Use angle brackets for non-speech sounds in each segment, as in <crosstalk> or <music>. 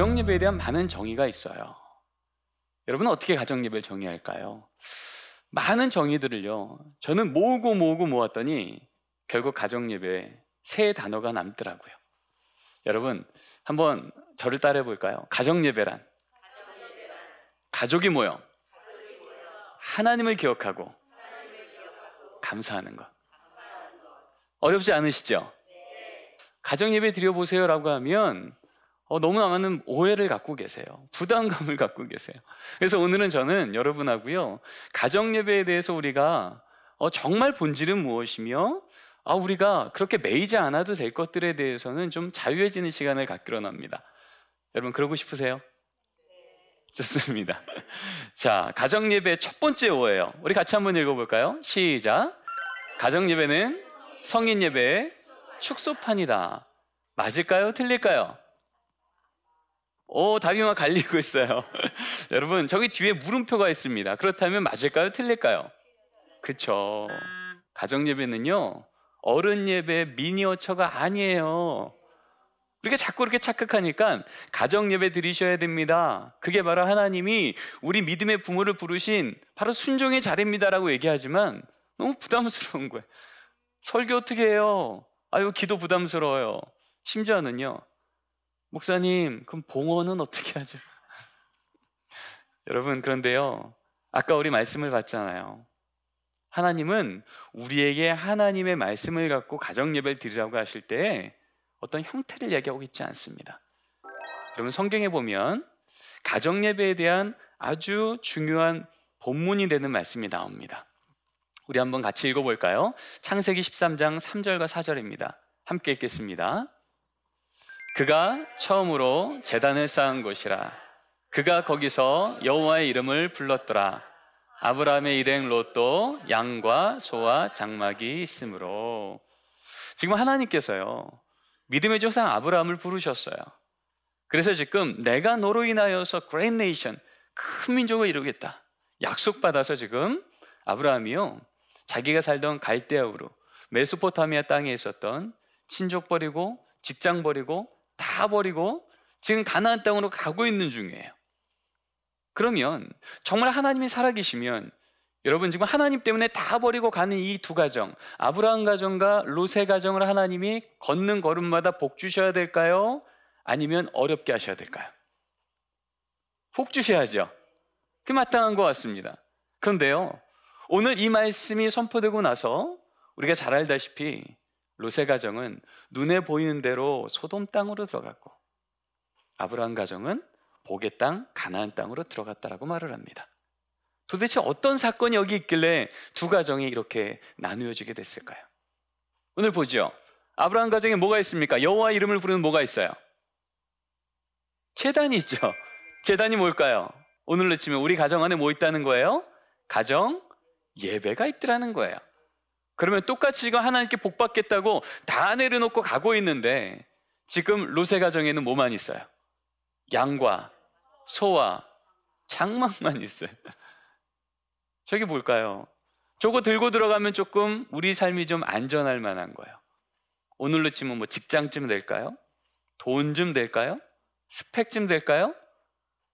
가정 예배에 대한 많은 정의가 있어요. 여러분은 어떻게 가정 예배를 정의할까요? 많은 정의들을요. 저는 모으고 모으고 모았더니 결국 가정 예배에 세 단어가 남더라고요. 여러분 한번 저를 따라해 볼까요? 가정 예배란 가족이 모여 하나님을 기억하고 감사하는 것. 어렵지 않으시죠? 가정 예배 드려보세요라고 하면 어, 너무나 많은 오해를 갖고 계세요. 부담감을 갖고 계세요. 그래서 오늘은 저는 여러분하고요. 가정 예배에 대해서 우리가 어, 정말 본질은 무엇이며 아, 우리가 그렇게 매이지 않아도 될 것들에 대해서는 좀 자유해지는 시간을 갖기로 합니다. 여러분 그러고 싶으세요? 좋습니다. <laughs> 자, 가정 예배 첫 번째 오해요. 우리 같이 한번 읽어볼까요? 시작. 가정 예배는 성인 예배의 축소판이다. 맞을까요? 틀릴까요? 오, 답이 막 갈리고 있어요. <laughs> 여러분, 저기 뒤에 물음표가 있습니다. 그렇다면 맞을까요? 틀릴까요? 그쵸. 가정 예배는요, 어른 예배 미니어처가 아니에요. 우리가 자꾸 이렇게 착각하니까 가정 예배 드리셔야 됩니다. 그게 바로 하나님이 우리 믿음의 부모를 부르신 바로 순종의 자리입니다라고 얘기하지만 너무 부담스러운 거예요. 설교 어떻게 해요? 아유, 기도 부담스러워요. 심지어는요, 목사님, 그럼 봉헌은 어떻게 하죠? <laughs> 여러분, 그런데요, 아까 우리 말씀을 봤잖아요. 하나님은 우리에게 하나님의 말씀을 갖고 가정 예배를 드리라고 하실 때 어떤 형태를 얘기하고 있지 않습니다. 여러분 성경에 보면 가정 예배에 대한 아주 중요한 본문이 되는 말씀이 나옵니다. 우리 한번 같이 읽어 볼까요? 창세기 13장 3절과 4절입니다. 함께 읽겠습니다. 그가 처음으로 재단을 쌓은 곳이라. 그가 거기서 여호와의 이름을 불렀더라. 아브라함의 일행 롯도 양과 소와 장막이 있으므로 지금 하나님께서요 믿음의 조상 아브라함을 부르셨어요. 그래서 지금 내가 너로 인하여서 great nation 큰 민족을 이루겠다 약속 받아서 지금 아브라함이요 자기가 살던 갈대아우로 메소포타미아 땅에 있었던 친족 버리고 직장 버리고 다 버리고 지금 가나안 땅으로 가고 있는 중이에요. 그러면 정말 하나님이 살아계시면 여러분 지금 하나님 때문에 다 버리고 가는 이 두 가정 아브라함 가정과 롯의 가정을 하나님이 걷는 걸음마다 복 주셔야 될까요? 아니면 어렵게 하셔야 될까요? 복 주셔야죠. 그 마땅한 것 같습니다. 그런데요 오늘 이 말씀이 선포되고 나서 우리가 잘 알다시피 롯의 가정은 눈에 보이는 대로 소돔 땅으로 들어갔고 아브라함 가정은 복의 땅 가나안 땅으로 들어갔다라고 말을 합니다. 도대체 어떤 사건이 여기 있길래 두 가정이 이렇게 나누어지게 됐을까요? 오늘 보죠. 아브라함 가정에 뭐가 있습니까? 여호와 이름을 부르는 뭐가 있어요? 재단이 있죠. 재단이 뭘까요? 오늘로 치면 우리 가정 안에 뭐 있다는 거예요? 가정 예배가 있더라는 거예요. 그러면 똑같이 지금 하나님께 복 받겠다고 다 내려놓고 가고 있는데 지금 롯의 가정에는 뭐만 있어요? 양과 소와 장막만 있어요. <laughs> 저게 뭘까요? 저거 들고 들어가면 조금 우리 삶이 좀 안전할 만한 거예요. 오늘로 치면 뭐 직장쯤 될까요? 돈좀 될까요? 스펙 좀 될까요?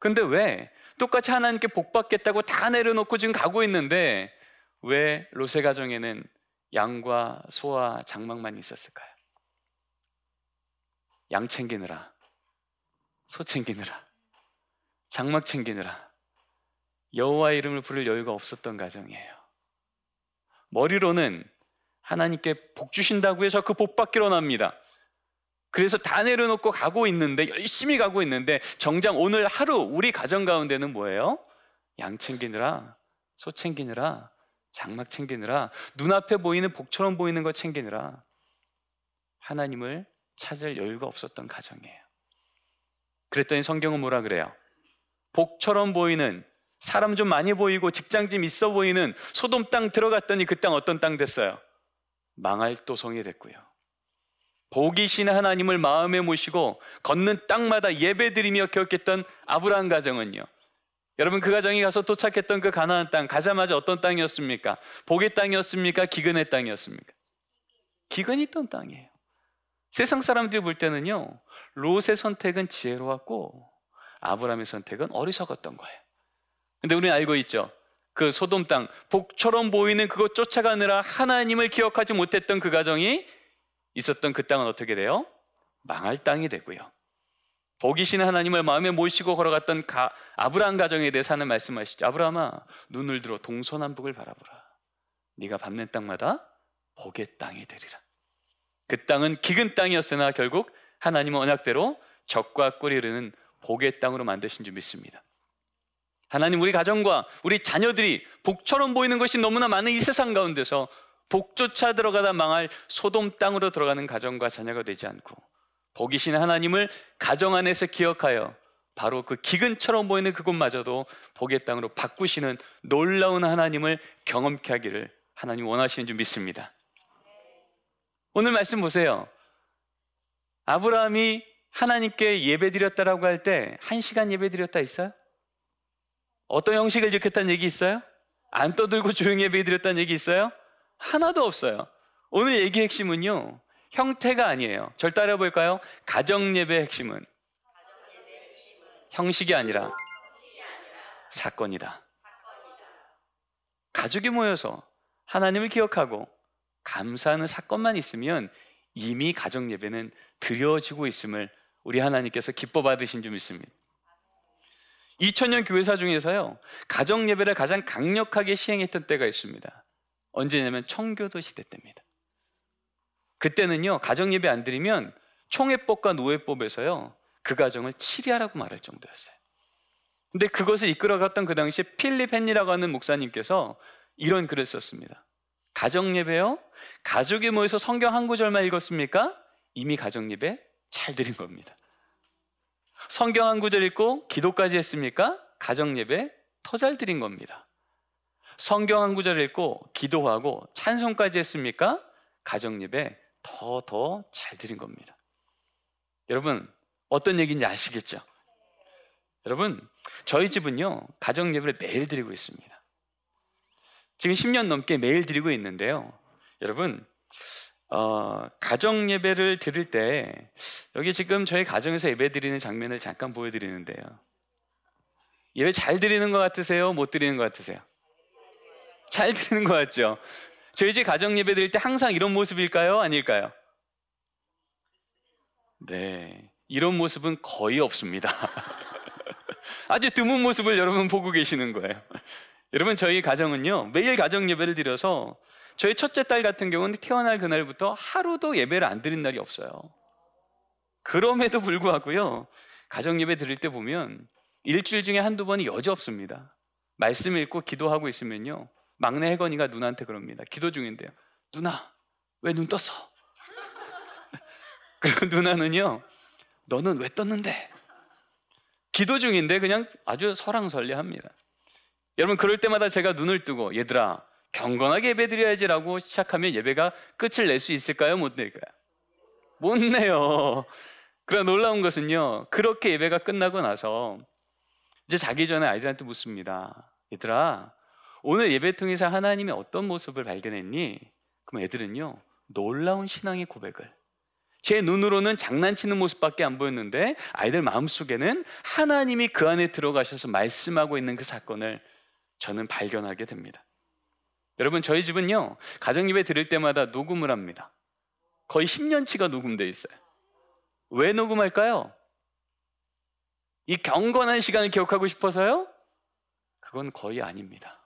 근데 왜 똑같이 하나님께 복 받겠다고 다 내려놓고 지금 가고 있는데 왜 로세 가정에는 양과 소와 장막만 있었을까요? 양 챙기느라, 소 챙기느라, 장막 챙기느라 여호와 이름을 부를 여유가 없었던 가정이에요. 머리로는 하나님께 복 주신다고 해서 그 복 받기로 납니다. 그래서 다 내려놓고 가고 있는데 열심히 가고 있는데 정작 오늘 하루 우리 가정 가운데는 뭐예요? 양 챙기느라 소 챙기느라 장막 챙기느라 눈앞에 보이는 복처럼 보이는 거 챙기느라 하나님을 찾을 여유가 없었던 가정이에요. 그랬더니 성경은 뭐라 그래요? 복처럼 보이는 사람 좀 많이 보이고 직장 좀 있어 보이는 소돔 땅 들어갔더니 그 땅 어떤 땅 됐어요? 망할 도성이 됐고요. 복이신 하나님을 마음에 모시고 걷는 땅마다 예배드리며 겪겠던 아브라함 가정은요. 여러분 그 가정이 가서 도착했던 그 가나안 땅 가자마자 어떤 땅이었습니까? 복의 땅이었습니까? 기근의 땅이었습니까? 기근이 있던 땅이에요. 세상 사람들이 볼 때는요. 롯의 선택은 지혜로웠고 아브라함의 선택은 어리석었던 거예요. 근데 우리는 알고 있죠. 그 소돔 땅 복처럼 보이는 그것 쫓아가느라 하나님을 기억하지 못했던 그 가정이 있었던 그 땅은 어떻게 돼요? 망할 땅이 되고요. 복이신 하나님을 마음에 모시고 걸어갔던 가, 아브라함 가정에 대해서 하는 말씀하시죠. 아브라함아 눈을 들어 동서남북을 바라보라. 네가 밟는 땅마다 복의 땅이 되리라. 그 땅은 기근 땅이었으나 결국 하나님은 언약대로 적과 꿀이 흐르는 복의 땅으로 만드신 줄 믿습니다. 하나님 우리 가정과 우리 자녀들이 복처럼 보이는 것이 너무나 많은 이 세상 가운데서 복조차 들어가다 망할 소돔 땅으로 들어가는 가정과 자녀가 되지 않고 복이신 하나님을 가정 안에서 기억하여 바로 그 기근처럼 보이는 그곳마저도 복의 땅으로 바꾸시는 놀라운 하나님을 경험케 하기를 하나님 원하시는 줄 믿습니다. 오늘 말씀 보세요. 아브라함이 하나님께 예배 드렸다라고 할 때 한 시간 예배 드렸다 있어요? 어떤 형식을 지켰다는 얘기 있어요? 안 떠들고 조용히 예배 드렸다는 얘기 있어요? 하나도 없어요. 오늘 얘기 핵심은요. 형태가 아니에요. 절 따라 볼까요? 가정 예배 핵심은 형식이 아니라 사건이다. 가족이 모여서 하나님을 기억하고 감사하는 사건만 있으면 이미 가정 예배는 드려지고 있음을 우리 하나님께서 기뻐 받으신 줄 믿습니다. 2000년 교회사 중에서요, 가정 예배를 가장 강력하게 시행했던 때가 있습니다. 언제냐면 청교도 시대 때입니다. 그때는요, 가정 예배 안 드리면 총회법과 노예법에서요, 그 가정을 치리하라고 말할 정도였어요. 근데 그것을 이끌어갔던 그 당시에 필립 헨리라고 하는 목사님께서 이런 글을 썼습니다. 가정 예배요? 가족이 모여서 성경 한 구절만 읽었습니까? 이미 가정 예배 잘 드린 겁니다. 성경 한 구절 읽고 기도까지 했습니까? 가정 예배 더 잘 드린 겁니다. 성경 한 구절 읽고 기도하고 찬송까지 했습니까? 가정 예배 더 더 잘 드린 겁니다. 여러분 어떤 얘기인지 아시겠죠? 여러분 저희 집은요 가정 예배를 매일 드리고 있습니다. 지금 10년 넘게 매일 드리고 있는데요. 여러분 어, 가정 예배를 드릴 때 여기 지금 저희 가정에서 예배 드리는 장면을 잠깐 보여드리는데요. 예배 잘 드리는 것 같으세요? 못 드리는 것 같으세요? 잘 드리는 것 같죠? 저희 집 가정 예배 드릴 때 항상 이런 모습일까요? 아닐까요? 네. 이런 모습은 거의 없습니다. <laughs> 아주 드문 모습을 여러분 보고 계시는 거예요. 여러분 저희 가정은요 매일 가정 예배를 드려서 저희 첫째 딸 같은 경우는 태어날 그날부터 하루도 예배를 안 드린 날이 없어요. 그럼에도 불구하고요 가정 예배 드릴 때 보면 일주일 중에 한두 번이 여지 없습니다. 말씀 읽고 기도하고 있으면요 막내 혜건이가 누나한테 그럽니다. 기도 중인데요. 누나 왜 눈 떴어? <laughs> 그리고 누나는요 너는 왜 떴는데? 기도 중인데 그냥 아주 설랑설레합니다. 여러분 그럴 때마다 제가 눈을 뜨고 얘들아 경건하게 예배 드려야지라고 시작하면 예배가 끝을 낼 수 있을까요? 못 낼까요? 못 내요. 그러나 놀라운 것은요. 그렇게 예배가 끝나고 나서 이제 자기 전에 아이들한테 묻습니다. 얘들아, 오늘 예배 통해서 하나님의 어떤 모습을 발견했니? 그럼 애들은요. 놀라운 신앙의 고백을 제 눈으로는 장난치는 모습밖에 안 보였는데 아이들 마음속에는 하나님이 그 안에 들어가셔서 말씀하고 있는 그 사건을 저는 발견하게 됩니다. 여러분 저희 집은요 가정 예배 드릴 때마다 녹음을 합니다. 거의 10년치가 녹음돼 있어요. 왜 녹음할까요? 이 경건한 시간을 기억하고 싶어서요? 그건 거의 아닙니다.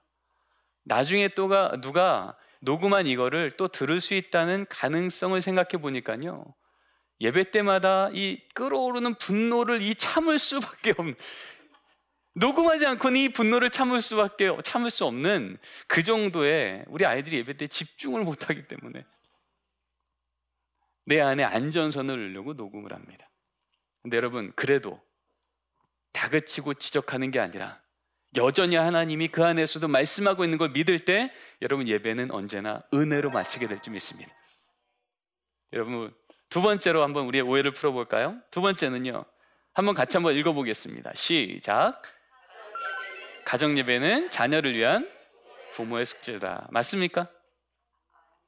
나중에 또가 누가 녹음한 이거를 또 들을 수 있다는 가능성을 생각해 보니까요. 예배 때마다 이 끓어오르는 분노를 이 참을 수밖에 없는 녹음하지 않고는 이 분노를 참을 수밖에 참을 수 없는 그 정도의 우리 아이들이 예배 때 집중을 못하기 때문에 내 안에 안전선을 넣으려고 녹음을 합니다. 근데 여러분 그래도 다그치고 지적하는 게 아니라 여전히 하나님이 그 안에서도 말씀하고 있는 걸 믿을 때 여러분 예배는 언제나 은혜로 마치게 될 줄 믿습니다. 여러분 두 번째로 한번 우리의 오해를 풀어볼까요? 두 번째는요. 한번 같이 한번 읽어보겠습니다. 시작. 가정 예배는 자녀를 위한 부모의 숙제다. 맞습니까?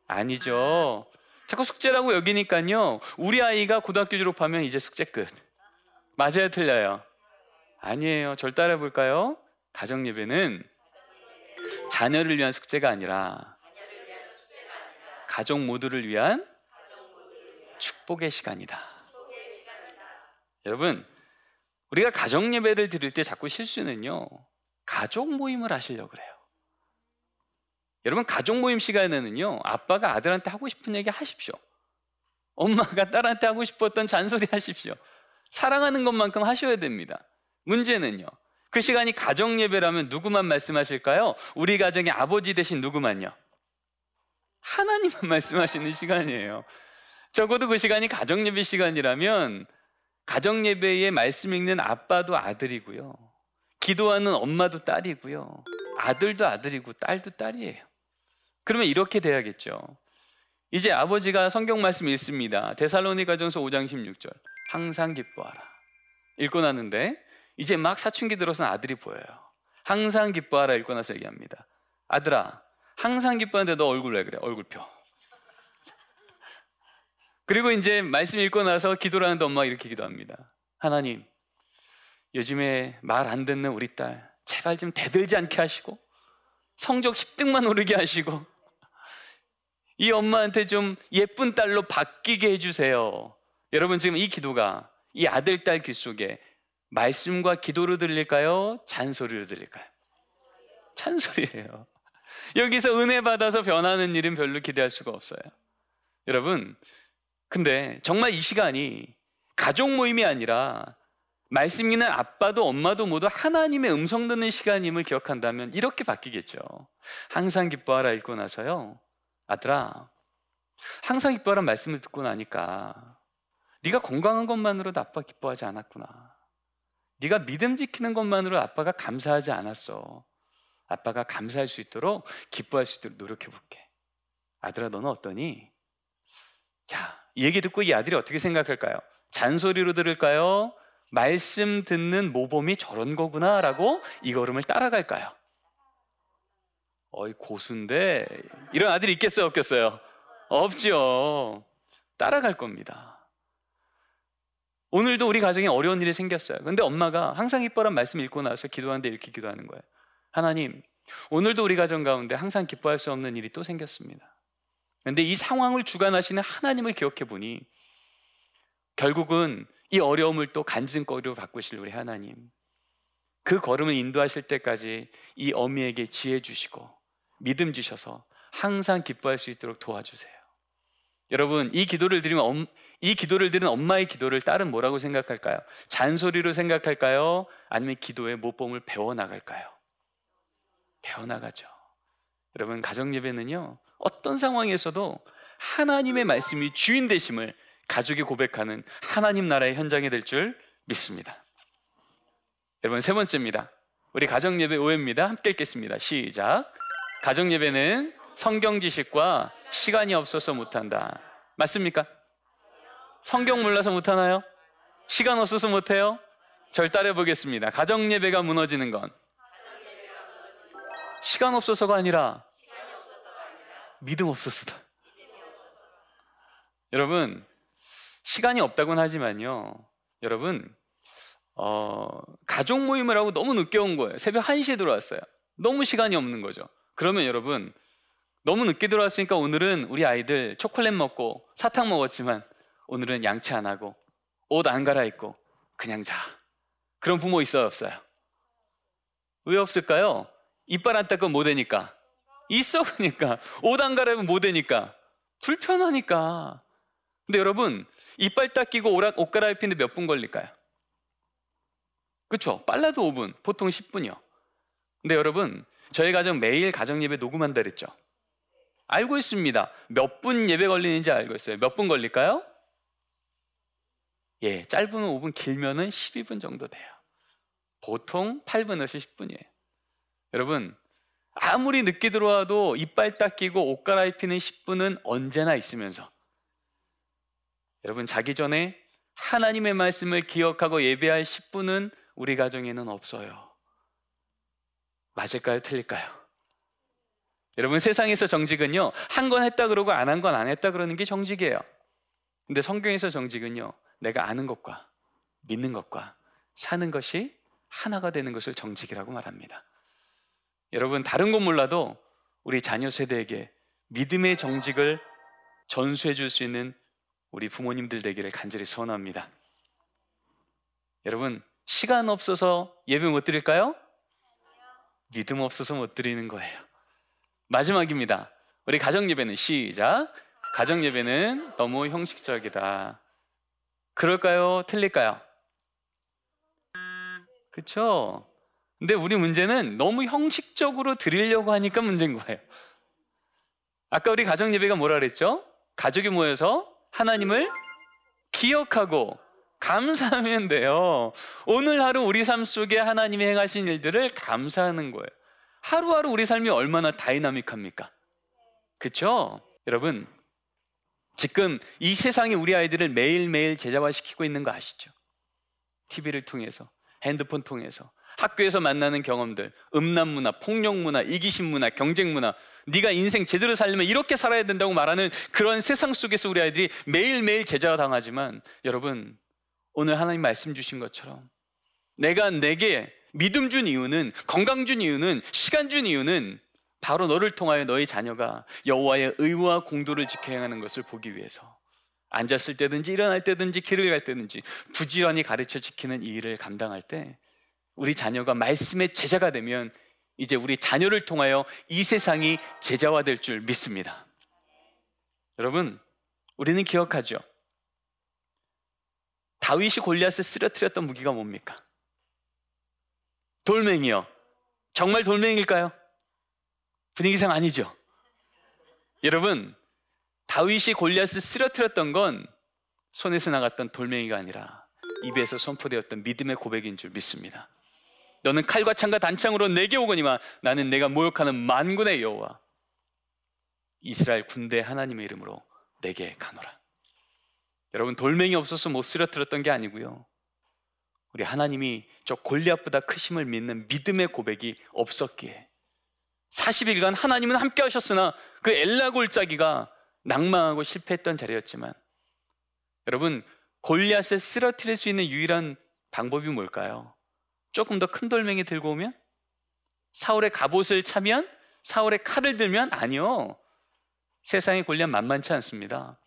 아니죠. 자꾸 숙제라고 여기니까요. 우리 아이가 고등학교 졸업하면 이제 숙제 끝. 맞아요, 틀려요? 아니에요. 절 따라 볼까요? 가정 예배는 자녀를 위한 숙제가 아니라 가족 모두를 위한 축복의 시간이다. 여러분, 우리가 가정 예배를 드릴 때 자꾸 실수는요. 가족 모임을 하시려고 그래요. 여러분 가족 모임 시간에는요. 아빠가 아들한테 하고 싶은 얘기 하십시오. 엄마가 딸한테 하고 싶었던 잔소리 하십시오. 사랑하는 것만큼 하셔야 됩니다. 문제는요. 그 시간이 가정 예배라면 누구만 말씀하실까요? 우리 가정의 아버지 대신 누구만요? 하나님만 <laughs> 말씀하시는 시간이에요. 적어도 그 시간이 가정 예배 시간이라면 가정 예배에 말씀 읽는 아빠도 아들이고요. 기도하는 엄마도 딸이고요. 아들도 아들이고 딸도 딸이에요. 그러면 이렇게 돼야겠죠. 이제 아버지가 성경 말씀 읽습니다. 데살로니가전서 5장 16절. 항상 기뻐하라. 읽고 나는데 이제 막 사춘기 들어서 아들이 보여요. 항상 기뻐하라 읽고 나서 얘기합니다. 아들아, 항상 기뻐하는데 너 얼굴 왜 그래? 얼굴 펴. 그리고 이제 말씀 읽고 나서 기도를 하는데 엄마가 이렇게 기도합니다. 하나님, 요즘에 말 안 듣는 우리 딸, 제발 좀 대들지 않게 하시고, 성적 10등만 오르게 하시고, 이 엄마한테 좀 예쁜 딸로 바뀌게 해주세요. 여러분, 지금 이 기도가 이 아들, 딸 귀 속에 말씀과 기도로 들릴까요? 잔소리로 들릴까요? 찬소리예요. 여기서 은혜 받아서 변하는 일은 별로 기대할 수가 없어요. 여러분, 근데 정말 이 시간이 가족 모임이 아니라 말씀 있는 아빠도 엄마도 모두 하나님의 음성 듣는 시간임을 기억한다면 이렇게 바뀌겠죠. 항상 기뻐하라 읽고 나서요. 아들아, 항상 기뻐하라 말씀을 듣고 나니까 네가 건강한 것만으로도 아빠 기뻐하지 않았구나. 네가 믿음 지키는 것만으로 아빠가 감사하지 않았어. 아빠가 감사할 수 있도록 기뻐할 수 있도록 노력해 볼게. 아들아, 너는 어떠니? 자, 이 얘기 듣고 이 아들이 어떻게 생각할까요? 잔소리로 들을까요? 말씀 듣는 모범이 저런 거구나라고 이 걸음을 따라갈까요? 어이 고수인데 이런 아들이 있겠어요 없겠어요? 없죠. 따라갈 겁니다. 오늘도 우리 가정에 어려운 일이 생겼어요. 근데 엄마가 항상 기뻐란 말씀 읽고 나서 기도하는데 이렇게 기도하는 거예요. 하나님, 오늘도 우리 가정 가운데 항상 기뻐할 수 없는 일이 또 생겼습니다. 근데 이 상황을 주관하시는 하나님을 기억해 보니 결국은 이 어려움을 또 간증거리로 바꾸실 우리 하나님. 그 걸음을 인도하실 때까지 이 어미에게 지혜 주시고 믿음 주셔서 항상 기뻐할 수 있도록 도와주세요. 여러분, 이 기도를 드리면 이 기도를 드린 엄마의 기도를 딸은 뭐라고 생각할까요? 잔소리로 생각할까요? 아니면 기도의 모범을 배워 나갈까요? 배워 나가죠. 여러분, 가정 예배는요. 어떤 상황에서도 하나님의 말씀이 주인 되심을 가족이 고백하는 하나님 나라의 현장이 될 줄 믿습니다. 여러분 세 번째입니다. 우리 가정 예배 오해입니다. 함께 읽겠습니다. 시작. 가정 예배는 성경 지식과 시간이 없어서 못한다. 맞습니까? 성경 몰라서 못하나요? 시간 없어서 못해요? 절 따라 보겠습니다. 가정 예배가 무너지는 건 시간 없어서가 아니라 믿음 없어서다. 여러분 시간이 없다곤 하지만요. 여러분, 어, 가족 모임을 하고 너무 늦게 온 거예요. 새벽 1시에 들어왔어요. 너무 시간이 없는 거죠. 그러면 여러분, 너무 늦게 들어왔으니까 오늘은 우리 아이들 초콜릿 먹고 사탕 먹었지만 오늘은 양치 안 하고 옷 안 갈아입고 그냥 자. 그런 부모 있어요, 없어요? 왜 없을까요? 이빨 안 닦으면 못 되니까. 있어, 그러니까. 옷 안 갈아입으면 못 되니까. 불편하니까. 근데 여러분, 이빨 닦이고 옷 갈아입히는데 몇 분 걸릴까요? 그렇죠? 빨라도 5분, 보통 10분이요. 근데 여러분, 저희 가정 매일 가정 예배 녹음한다 그랬죠? 알고 있습니다. 몇 분 예배 걸리는지 알고 있어요. 몇 분 걸릴까요? 예, 짧으면 5분, 길면은 12분 정도 돼요. 보통 8분에서 10분이에요. 여러분, 아무리 늦게 들어와도 이빨 닦이고 옷 갈아입히는 10분은 언제나 있으면서 여러분 자기 전에 하나님의 말씀을 기억하고 예배할 10분은 우리 가정에는 없어요. 맞을까요? 틀릴까요? 여러분 세상에서 정직은요 한 건 했다 그러고 안 한 건 안 했다 그러는 게 정직이에요. 근데 성경에서 정직은요 내가 아는 것과 믿는 것과 사는 것이 하나가 되는 것을 정직이라고 말합니다. 여러분 다른 건 몰라도 우리 자녀 세대에게 믿음의 정직을 전수해 줄 수 있는 우리 부모님들 되기를 간절히 소원합니다. 여러분 시간 없어서 예배 못 드릴까요? 믿음 없어서 못 드리는 거예요. 마지막입니다. 우리 가정 예배는 시작. 가정 예배는 너무 형식적이다. 그럴까요? 틀릴까요? 그렇죠? 근데 우리 문제는 너무 형식적으로 드리려고 하니까 문제인 거예요. 아까 우리 가정 예배가 뭐라 그랬죠? 가족이 모여서 하나님을 기억하고 감사하면 돼요. 오늘 하루 우리 삶 속에 하나님이 행하신 일들을 감사하는 거예요. 하루하루 우리 삶이 얼마나 다이나믹합니까? 그렇죠? 여러분, 지금 이 세상이 우리 아이들을 매일매일 제자화시키고 있는 거 아시죠? TV를 통해서, 핸드폰 통해서, 학교에서 만나는 경험들, 음란 문화, 폭력 문화, 이기심 문화, 경쟁 문화, 네가 인생 제대로 살려면 이렇게 살아야 된다고 말하는 그런 세상 속에서 우리 아이들이 매일매일 제자가 당하지만 여러분 오늘 하나님 말씀 주신 것처럼 내가 내게 믿음 준 이유는 건강 준 이유는 시간 준 이유는 바로 너를 통하여 너희 자녀가 여호와의 의와 공도를 지켜 행하는 것을 보기 위해서 앉았을 때든지 일어날 때든지 길을 갈 때든지 부지런히 가르쳐 지키는 이 일을 감당할 때 우리 자녀가 말씀의 제자가 되면 이제 우리 자녀를 통하여 이 세상이 제자화 될 줄 믿습니다. 여러분, 우리는 기억하죠. 다윗이 골리앗을 쓰러뜨렸던 무기가 뭡니까? 돌멩이요. 정말 돌멩일까요? 분위기상 아니죠. 여러분, 다윗이 골리앗을 쓰러뜨렸던 건 손에서 나갔던 돌멩이가 아니라 입에서 선포되었던 믿음의 고백인 줄 믿습니다. 너는 칼과 창과 단창으로 내게 오거니와 나는 내가 모욕하는 만군의 여호와 이스라엘 군대 하나님의 이름으로 내게 가노라. 여러분 돌멩이 없어서 못 쓰러뜨렸던 게 아니고요. 우리 하나님이 저 골리앗보다 크심을 믿는 믿음의 고백이 없었기에 40일간 하나님은 함께 하셨으나 그 엘라 골짜기가 낭망하고 실패했던 자리였지만 여러분 골리앗을 쓰러뜨릴 수 있는 유일한 방법이 뭘까요? 조금 더 큰 돌멩이 들고 오면? 사울의 갑옷을 차면? 사울의 칼을 들면? 아니요. 세상의 골리앗 만만치 않습니다.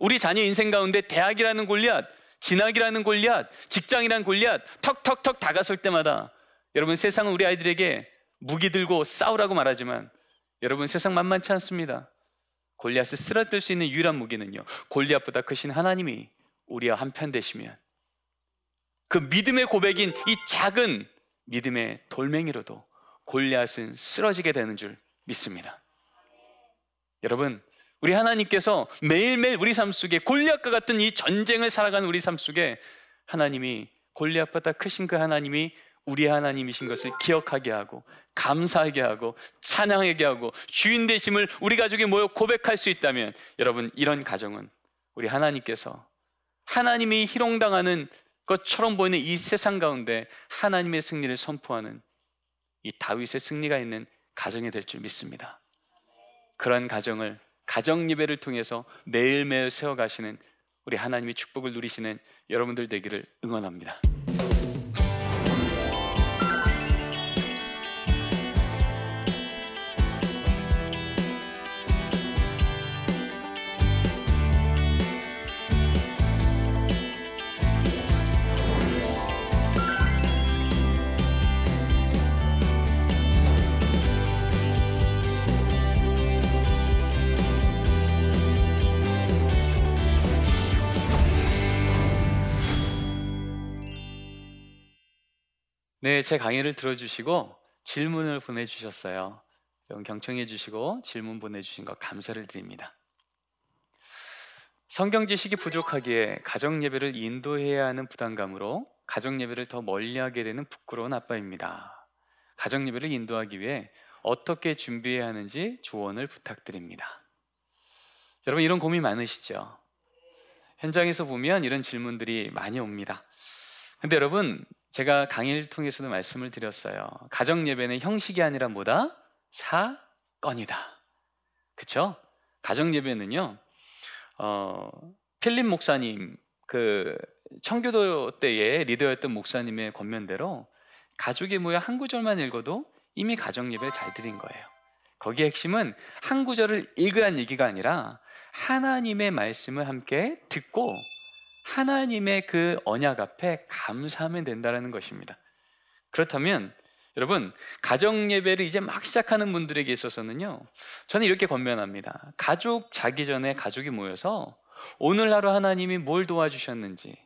우리 자녀 인생 가운데 대학이라는 골리앗, 진학이라는 골리앗, 직장이라는 골리앗 턱턱턱 다가설 때마다 여러분 세상은 우리 아이들에게 무기 들고 싸우라고 말하지만 여러분 세상 만만치 않습니다. 골리앗을 쓰러뜨릴 수 있는 유일한 무기는요. 골리앗보다 크신 하나님이 우리와 한편 되시면 그 믿음의 고백인 이 작은 믿음의 돌멩이로도 골리앗은 쓰러지게 되는 줄 믿습니다. 여러분, 우리 하나님께서 매일매일 우리 삶 속에 골리앗과 같은 이 전쟁을 살아가는 우리 삶 속에 하나님이 골리앗보다 크신 그 하나님이 우리 하나님이신 것을 기억하게 하고 감사하게 하고 찬양하게 하고 주인 되심을 우리 가족이 모여 고백할 수 있다면 여러분 이런 가정은 우리 하나님께서 하나님이 희롱당하는 것처럼 보이는 이 세상 가운데 하나님의 승리를 선포하는 이 다윗의 승리가 있는 가정이 될 줄 믿습니다. 그런 가정을 가정 예배를 통해서 매일매일 세워 가시는 우리 하나님의 축복을 누리시는 여러분들 되기를 응원합니다. 네, 제 강의를 들어주시고 질문을 보내주셨어요. 경청해 주시고 질문 보내주신 것 감사를 드립니다. 성경 지식이 부족하기에 가정 예배를 인도해야 하는 부담감으로 가정 예배를 더 멀리하게 되는 부끄러운 아빠입니다. 가정 예배를 인도하기 위해 어떻게 준비해야 하는지 조언을 부탁드립니다. 여러분 이런 고민 많으시죠? 현장에서 보면 이런 질문들이 많이 옵니다. 근데 여러분 제가 강의를 통해서도 말씀을 드렸어요. 가정 예배는 형식이 아니라 뭐다? 사건이다. 그렇죠? 가정 예배는요. 어, 필립 목사님 그 청교도 때의 리더였던 목사님의 권면대로 가족이 모여 한 구절만 읽어도 이미 가정 예배를 잘 드린 거예요. 거기에 핵심은 한 구절을 읽으란 얘기가 아니라 하나님의 말씀을 함께 듣고 하나님의 그 언약 앞에 감사하면 된다는 것입니다. 그렇다면 여러분 가정 예배를 이제 막 시작하는 분들에게 있어서는요 저는 이렇게 권면합니다 가족 자기 전에 가족이 모여서 오늘 하루 하나님이 뭘 도와주셨는지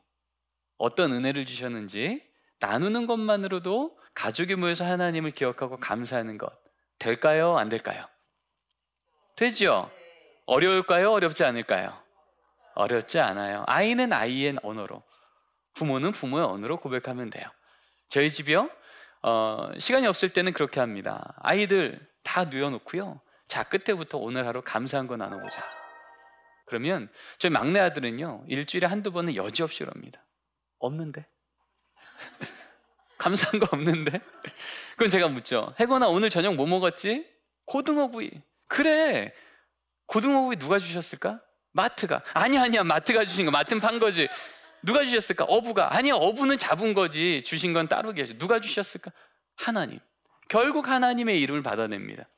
어떤 은혜를 주셨는지 나누는 것만으로도 가족이 모여서 하나님을 기억하고 감사하는 것 될까요? 안 될까요? 되죠? 어려울까요? 어렵지 않을까요? 어렵지 않아요. 아이는 아이의 언어로, 부모는 부모의 언어로 고백하면 돼요. 저희 집이요, 어, 시간이 없을 때는 그렇게 합니다. 아이들 다 누워놓고요. 자, 끝에부터 오늘 하루 감사한 거 나눠보자. 그러면 저희 막내 아들은요, 일주일에 한두 번은 여지없이 그럽니다. 없는데? <laughs> 감사한 거 없는데? 그럼 제가 묻죠. 해거나 오늘 저녁 뭐 먹었지? 고등어구이. 그래. 고등어구이 누가 주셨을까? 마트가. 아니 아니야. 마트가 주신 거. 마트는 판 거지. 누가 주셨을까? 어부가. 아니야. 어부는 잡은 거지. 주신 건 따로 계셔. 누가 주셨을까? 하나님. 결국 하나님의 이름을 받아냅니다.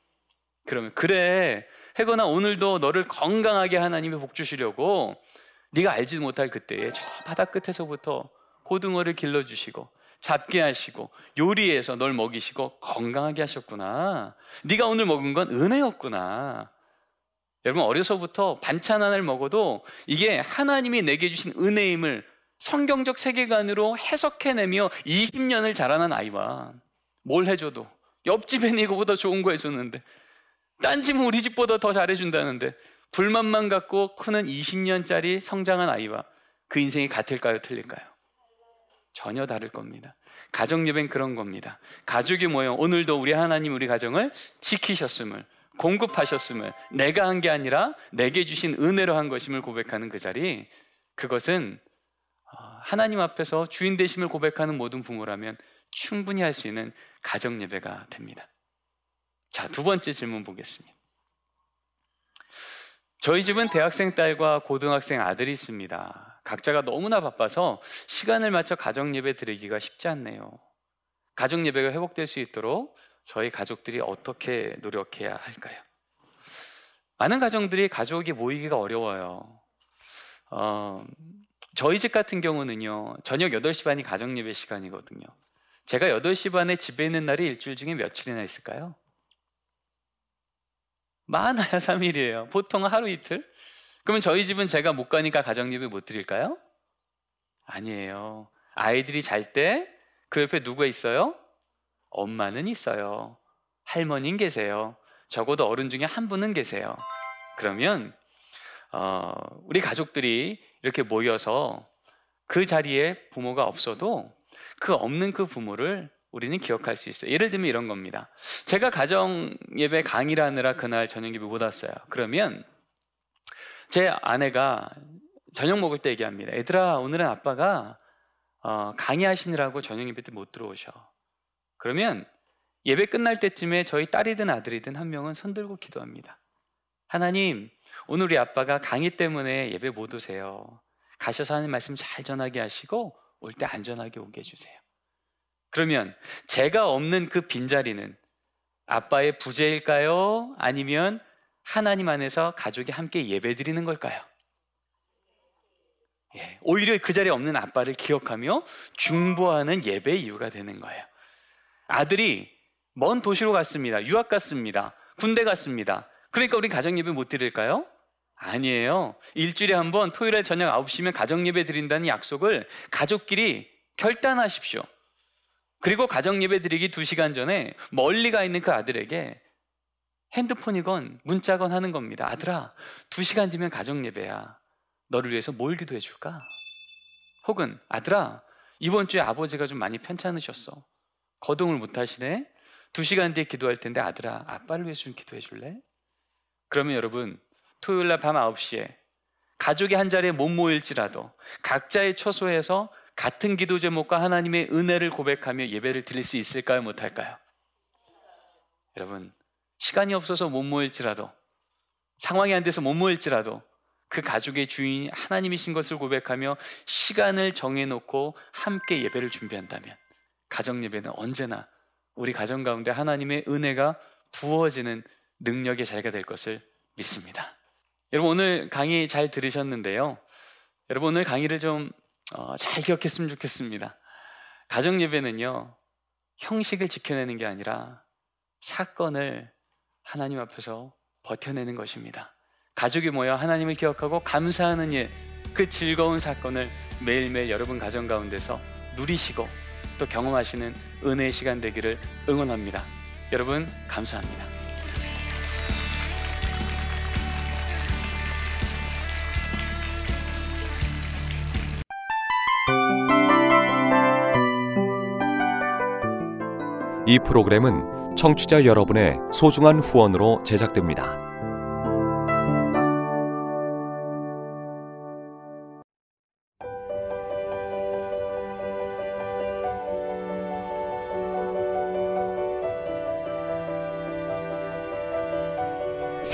그러면 그래. 해거나 오늘도 너를 건강하게 하나님이 복 주시려고 네가 알지 못할 그때에 저 바다 끝에서부터 고등어를 길러 주시고 잡게 하시고 요리해서 널 먹이시고 건강하게 하셨구나. 네가 오늘 먹은 건 은혜였구나. 여러분 어려서부터 반찬 하나를 먹어도 이게 하나님이 내게 주신 은혜임을 성경적 세계관으로 해석해내며 20년을 자라난 아이와 뭘 해줘도 옆집 에 이거보다 좋은 거 해줬는데 딴 집은 우리 집보다 더 잘해준다는데 불만만 갖고 크는 20년짜리 성장한 아이와 그 인생이 같을까요? 틀릴까요? 전혀 다를 겁니다. 가정 예배는 그런 겁니다. 가족이 모여 오늘도 우리 하나님 우리 가정을 지키셨음을 공급하셨음을 내가 한 게 아니라 내게 주신 은혜로 한 것임을 고백하는 그 자리 그것은 어, 하나님 앞에서 주인 되심을 고백하는 모든 부모라면 충분히 할 수 있는 가정 예배가 됩니다. 자, 두 번째 질문 보겠습니다. 저희 집은 대학생 딸과 고등학생 아들이 있습니다. 각자가 너무나 바빠서 시간을 맞춰 가정 예배 드리기가 쉽지 않네요. 가정 예배가 회복될 수 있도록 저희 가족들이 어떻게 노력해야 할까요? 많은 가정들이 가족이 모이기가 어려워요. 어, 저희 집 같은 경우는요, 저녁 8시 반이 가정 예배 시간이거든요. 제가 8시 반에 집에 있는 날이 일주일 중에 며칠이나 있을까요? 많아야 <laughs> 3일이에요. 보통 하루 이틀? 그러면 저희 집은 제가 못 가니까 가정 예배 못 드릴까요? 아니에요. 아이들이 잘 때 그 옆에 누가 있어요? 엄마는 있어요. 할머니는 계세요. 적어도 어른 중에 한 분은 계세요. 그러면 어, 우리 가족들이 이렇게 모여서 그 자리에 부모가 없어도 그 없는 그 부모를 우리는 기억할 수 있어요. 예를 들면 이런 겁니다. 제가 가정 예배 강의를 하느라 그날 저녁 예배 못 왔어요. 그러면 제 아내가 저녁 먹을 때 얘기합니다. 얘들아, 오늘은 아빠가 어, 강의하시느라고 저녁 예배 때 못 들어오셔. 그러면 예배 끝날 때쯤에 저희 딸이든 아들이든 한 명은 손 들고 기도합니다. 하나님, 오늘 우리 아빠가 강의 때문에 예배 못 오세요. 가셔서 하는 말씀 잘 전하게 하시고 올 때 안전하게 오게 해주세요. 그러면 제가 없는 그 빈자리는 아빠의 부재일까요? 아니면 하나님 안에서 가족이 함께 예배 드리는 걸까요? 예, 오히려 그 자리에 없는 아빠를 기억하며 중보하는 예배의 이유가 되는 거예요. 아들이 먼 도시로 갔습니다. 유학 갔습니다. 군대 갔습니다. 그러니까 우리 가정 예배 못 드릴까요? 아니에요. 일주일에 한 번 토요일에 저녁 9시면 가정 예배 드린다는 약속을 가족끼리 결단하십시오. 그리고 가정 예배 드리기 2시간 전에 멀리 가 있는 그 아들에게 핸드폰이건 문자건 하는 겁니다. 아들아, 2시간 뒤면 가정 예배야. 너를 위해서 뭘 기도해 줄까? 혹은 아들아, 이번 주에 아버지가 좀 많이 편찮으셨어. 거동을 못 하시네. 2시간 뒤에 기도할 텐데 아들아, 아빠를 위해서 좀 기도해 줄래? 그러면 여러분, 토요일 날 밤 9시에 가족이 한 자리에 못 모일지라도 각자의 처소에서 같은 기도 제목과 하나님의 은혜를 고백하며 예배를 드릴 수 있을까요? 못할까요? 여러분, 시간이 없어서 못 모일지라도 상황이 안 돼서 못 모일지라도 그 가족의 주인이 하나님이신 것을 고백하며 시간을 정해놓고 함께 예배를 준비한다면 가정 예배는 언제나 우리 가정 가운데 하나님의 은혜가 부어지는 능력의 자리가 될 것을 믿습니다. 여러분 오늘 강의 잘 들으셨는데요. 여러분 오늘 강의를 좀잘 어, 기억했으면 좋겠습니다. 가정 예배는요 형식을 지켜내는 게 아니라 사건을 하나님 앞에서 버텨내는 것입니다. 가족이 모여 하나님을 기억하고 감사하는 일, 그 즐거운 사건을 매일매일 여러분 가정 가운데서 누리시고 또 경험하시는 은혜의 시간 되기를 응원합니다. 여러분 감사합니다. 이 프로그램은 청취자 여러분의 소중한 후원으로 제작됩니다.